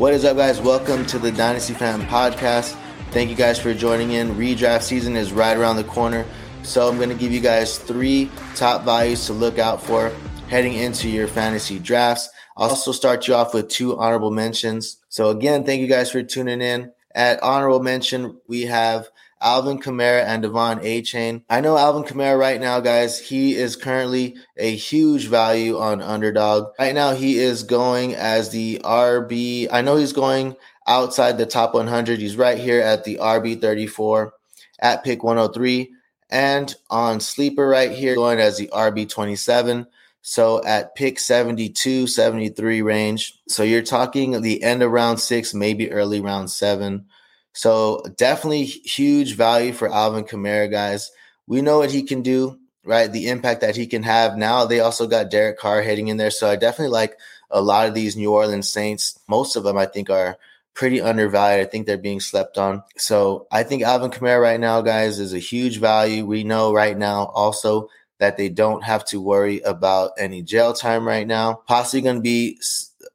What is up, guys? Welcome to the Dynasty Fan Podcast. Thank you guys for joining in. Redraft season is right around the corner. So I'm going to give you guys three top values to look out for heading into your fantasy drafts. I'll also start you off with two honorable mentions. So again, thank you guys for tuning in. At honorable mention, we have Alvin Kamara and De'Von Achane. I know Alvin Kamara right now, guys. He is currently a huge value on underdog. Right now, he is going as the RB. I know he's going outside the top 100. He's right here at the RB 34 at pick 103 and on sleeper right here going as the RB 27. So at pick 72, 73 range. So you're talking the end of round six, maybe early round seven. So definitely huge value for Alvin Kamara, guys. We know what he can do, right? The impact that he can have. Now they also got Derek Carr heading in there. So I definitely like a lot of these New Orleans Saints. Most of them I think are pretty undervalued. I think they're being slept on. So I think Alvin Kamara right now, guys, is a huge value. We know right now also that they don't have to worry about any jail time right now. Possibly going to be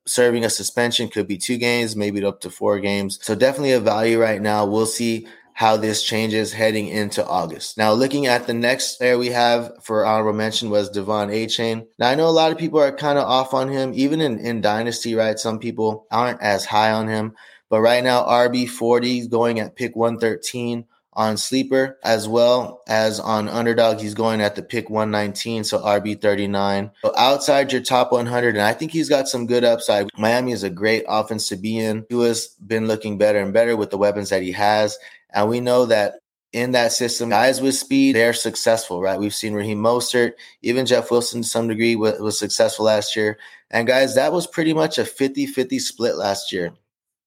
serving a suspension, could be two games, maybe up to four games. So definitely a value right now. We'll see how this changes heading into August. Now, looking at the next player we have for honorable mention was De'Von Achane. Now, I know a lot of people are kind of off on him, even in, in Dynasty, right? Some people aren't as high on him. But right now, RB40 going at pick 113 on sleeper as well as on underdog. He's going at the pick 119, so RB 39. So outside your top 100, and I think he's got some good upside. Miami is a great offense to be in. He has been looking better and better with the weapons that he has. And we know that in that system, guys with speed, they're successful, right? We've seen Raheem Mostert, even Jeff Wilson to some degree was, was successful last year. And guys, that was pretty much a 50 50 split last year.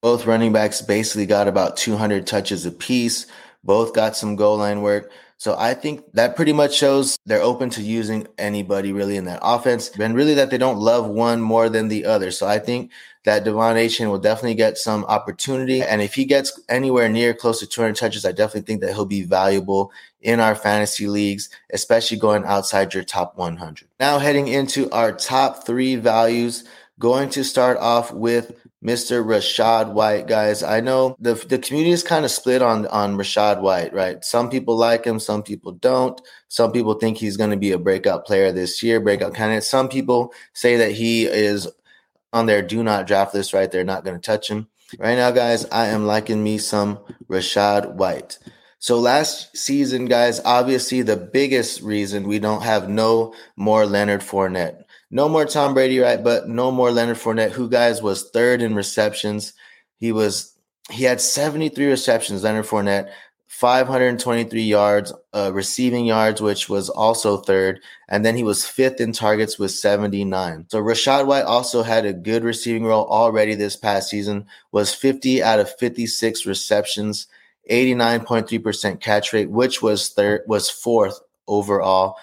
Both running backs basically got about 200 touches apiece. Both got some goal line work. So I think that pretty much shows they're open to using anybody really in that offense and really that they don't love one more than the other. So I think that De'Von Achane will definitely get some opportunity. And if he gets anywhere near close to 200 touches, I definitely think that he'll be valuable in our fantasy leagues, especially going outside your top 100. Now heading into our top three values, going to start off with Mr. Rachaad White, guys. I know the the community is kind of split on on Rachaad White, right? Some people like him, some people don't. Some people think he's going to be a breakout player this year, breakout candidate. Some people say that he is on their do not draft list, right? They're not going to touch him. Right now, guys, I am liking me some Rachaad White. So last season, guys, obviously the biggest reason we don't have no more Leonard Fournette. No more Tom Brady, right? But no more Leonard Fournette, who guys was third in receptions. He was he had 73 receptions, Leonard Fournette, 523 yards, uh, receiving yards, which was also third. And then he was fifth in targets with 79. So Rachaad White also had a good receiving role already this past season, was 50 out of 56 receptions, 89.3% catch rate, which was third, was fourth overall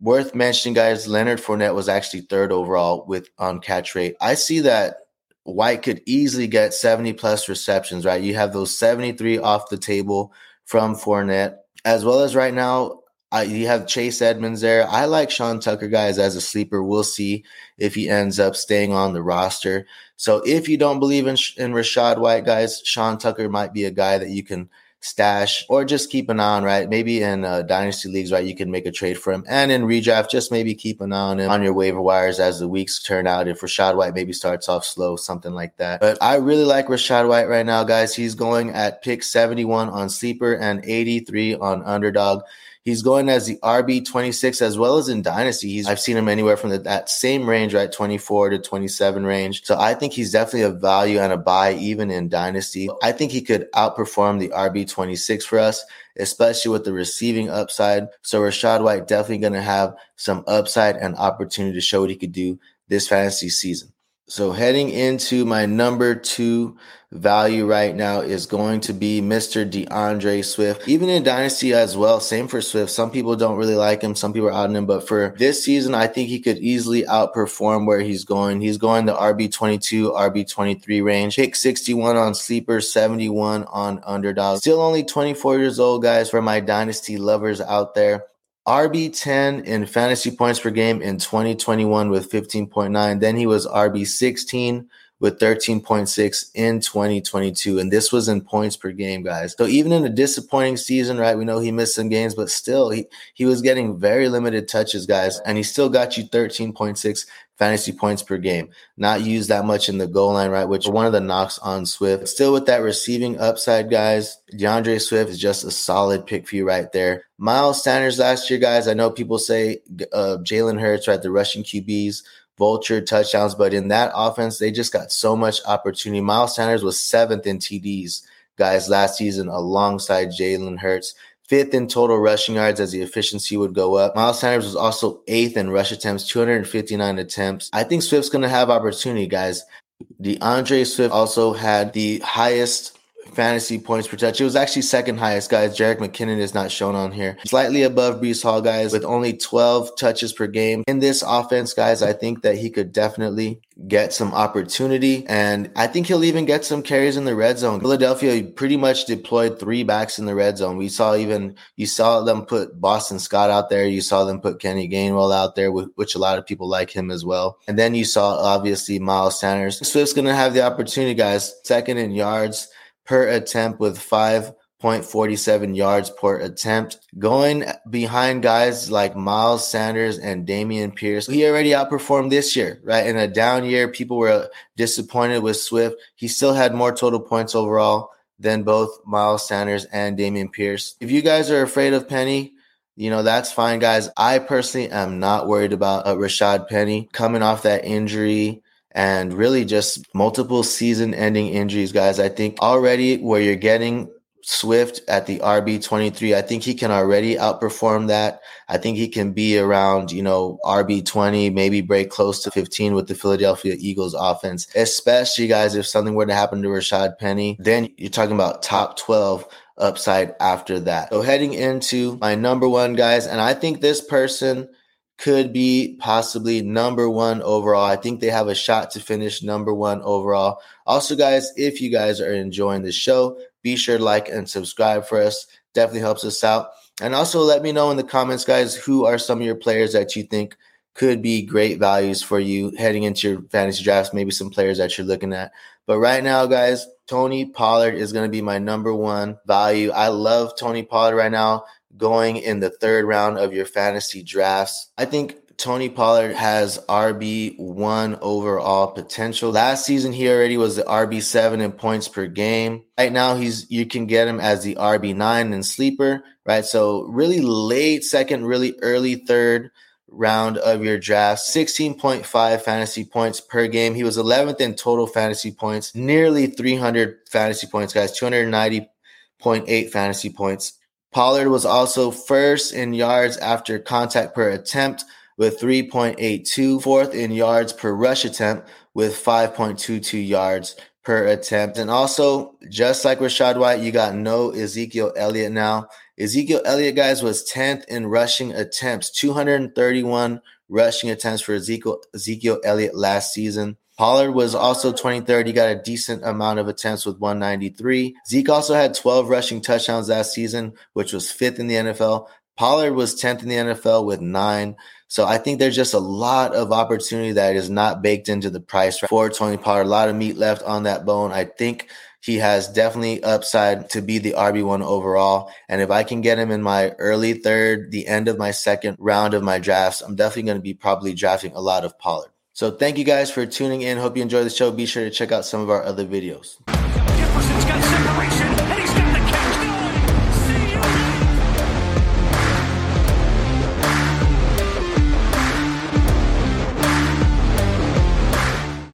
worth mentioning, guys, Leonard Fournette was actually third overall with on catch rate. I see that White could easily get 70 plus receptions, right? You have those 73 off the table from Fournette, as well as right now, uh, you have Chase Edmonds there. I like Sean Tucker, guys, as a sleeper. We'll see if he ends up staying on the roster. So if you don't believe in, in Rachaad White, guys, Sean Tucker might be a guy that you can – stash or just keep an eye on, right? Maybe in uh, dynasty leagues, right? You can make a trade for him. And in redraft, just maybe keep an eye on him on your waiver wires as the weeks turn out. If Rachaad White maybe starts off slow, something like that. But I really like Rachaad White right now, guys. He's going at pick 71 on sleeper and 83 on underdog. He's going as the RB 26 as well as in Dynasty. He's I've seen him anywhere from the, that same range, right? 24 to 27 range. So I think he's definitely a value and a buy even in Dynasty. I think he could outperform the RB 26 for us, especially with the receiving upside. So Rachaad White definitely going to have some upside and opportunity to show what he could do this fantasy season. So heading into my number two value right now is going to be Mr. D'Andre Swift. Even in Dynasty as well, same for Swift. Some people don't really like him, some people are out on him, but for this season, I think he could easily outperform where he's going. He's going the RB22, RB23 range. Pick 61 on sleeper, 71 on underdog. Still only 24 years old, guys, for my Dynasty lovers out there. RB10 in fantasy points per game in 2021 with 15.9. Then he was RB16 with 13.6 in 2022. And this was in points per game, guys. So even in a disappointing season, right? We know he missed some games, but still he, he was getting very limited touches, guys. And he still got you 13.6 fantasy points per game. Not used that much in the goal line, right? Which one of the knocks on Swift. Still with that receiving upside, guys. D'Andre Swift is just a solid pick for you right there. Miles Sanders last year, guys. I know people say uh, Jalen Hurts, right? The rushing QBs vulture touchdowns, but in that offense, they just got so much opportunity. Miles Sanders was seventh in TDs, guys, last season alongside Jalen Hurts. Fifth in total rushing yards as the efficiency would go up. Miles Sanders was also eighth in rush attempts, 259 attempts. I think Swift's going to have opportunity, guys. D'Andre Swift also had the highest fantasy points per touch. It was actually second highest, guys. Jerick McKinnon is not shown on here. Slightly above Breece Hall, guys, with only 12 touches per game. In this offense, guys, I think that he could definitely get some opportunity. And I think he'll even get some carries in the red zone. Philadelphia pretty much deployed three backs in the red zone. We saw even, you saw them put Boston Scott out there. You saw them put Kenny Gainwell out there, which a lot of people like him as well. And then you saw obviously Miles Sanders. Swift's going to have the opportunity, guys. Second in yards per attempt with 5.47 yards per attempt. Going behind guys like Miles Sanders and Dameon Pierce, he already outperformed this year, right? In a down year, people were disappointed with Swift. He still had more total points overall than both Miles Sanders and Dameon Pierce. If you guys are afraid of Penny, you know, that's fine, guys. I personally am not worried about uh, Rashad Penny coming off that injury and really just multiple season ending injuries, guys. I think already where you're getting Swift at the RB 23, I think he can already outperform that. I think he can be around, you know, RB 20, maybe break close to 15 with the Philadelphia Eagles offense, especially guys, if something were to happen to Rashad Penny, then you're talking about top 12 upside after that. So heading into my number one guys, and I think this person could be possibly number one overall. I think they have a shot to finish number one overall. Also, guys, if you guys are enjoying the show, be sure to like and subscribe for us. Definitely helps us out. And also let me know in the comments, guys, who are some of your players that you think could be great values for you heading into your fantasy drafts, maybe some players that you're looking at. But right now, guys, Tony Pollard is going to be my number one value. I love Tony Pollard right now going in the third round of your fantasy drafts. I think Tony Pollard has RB1 overall potential. Last season, he already was the RB7 in points per game. Right now, he's you can get him as the RB9 in sleeper, right? So really late second, really early third round of your draft. 16.5 fantasy points per game. He was 11th in total fantasy points, nearly 300 fantasy points, guys. 290.8 fantasy points. Pollard was also first in yards after contact per attempt with 3.82, fourth in yards per rush attempt with 5.22 yards per attempt. And also, just like Rachaad White, you got no Ezekiel Elliott now. Ezekiel Elliott, guys, was 10th in rushing attempts, 231 rushing attempts for Ezekiel, Ezekiel Elliott last season. Pollard was also 23rd. He got a decent amount of attempts with 193. Zeke also had 12 rushing touchdowns last season, which was fifth in the NFL. Pollard was 10th in the NFL with nine. So I think there's just a lot of opportunity that is not baked into the price for Tony Pollard. A lot of meat left on that bone. I think he has definitely upside to be the RB1 overall. And if I can get him in my early third, the end of my second round of my drafts, I'm definitely going to be probably drafting a lot of Pollard. So thank you guys for tuning in. Hope you enjoy the show. Be sure to check out some of our other videos.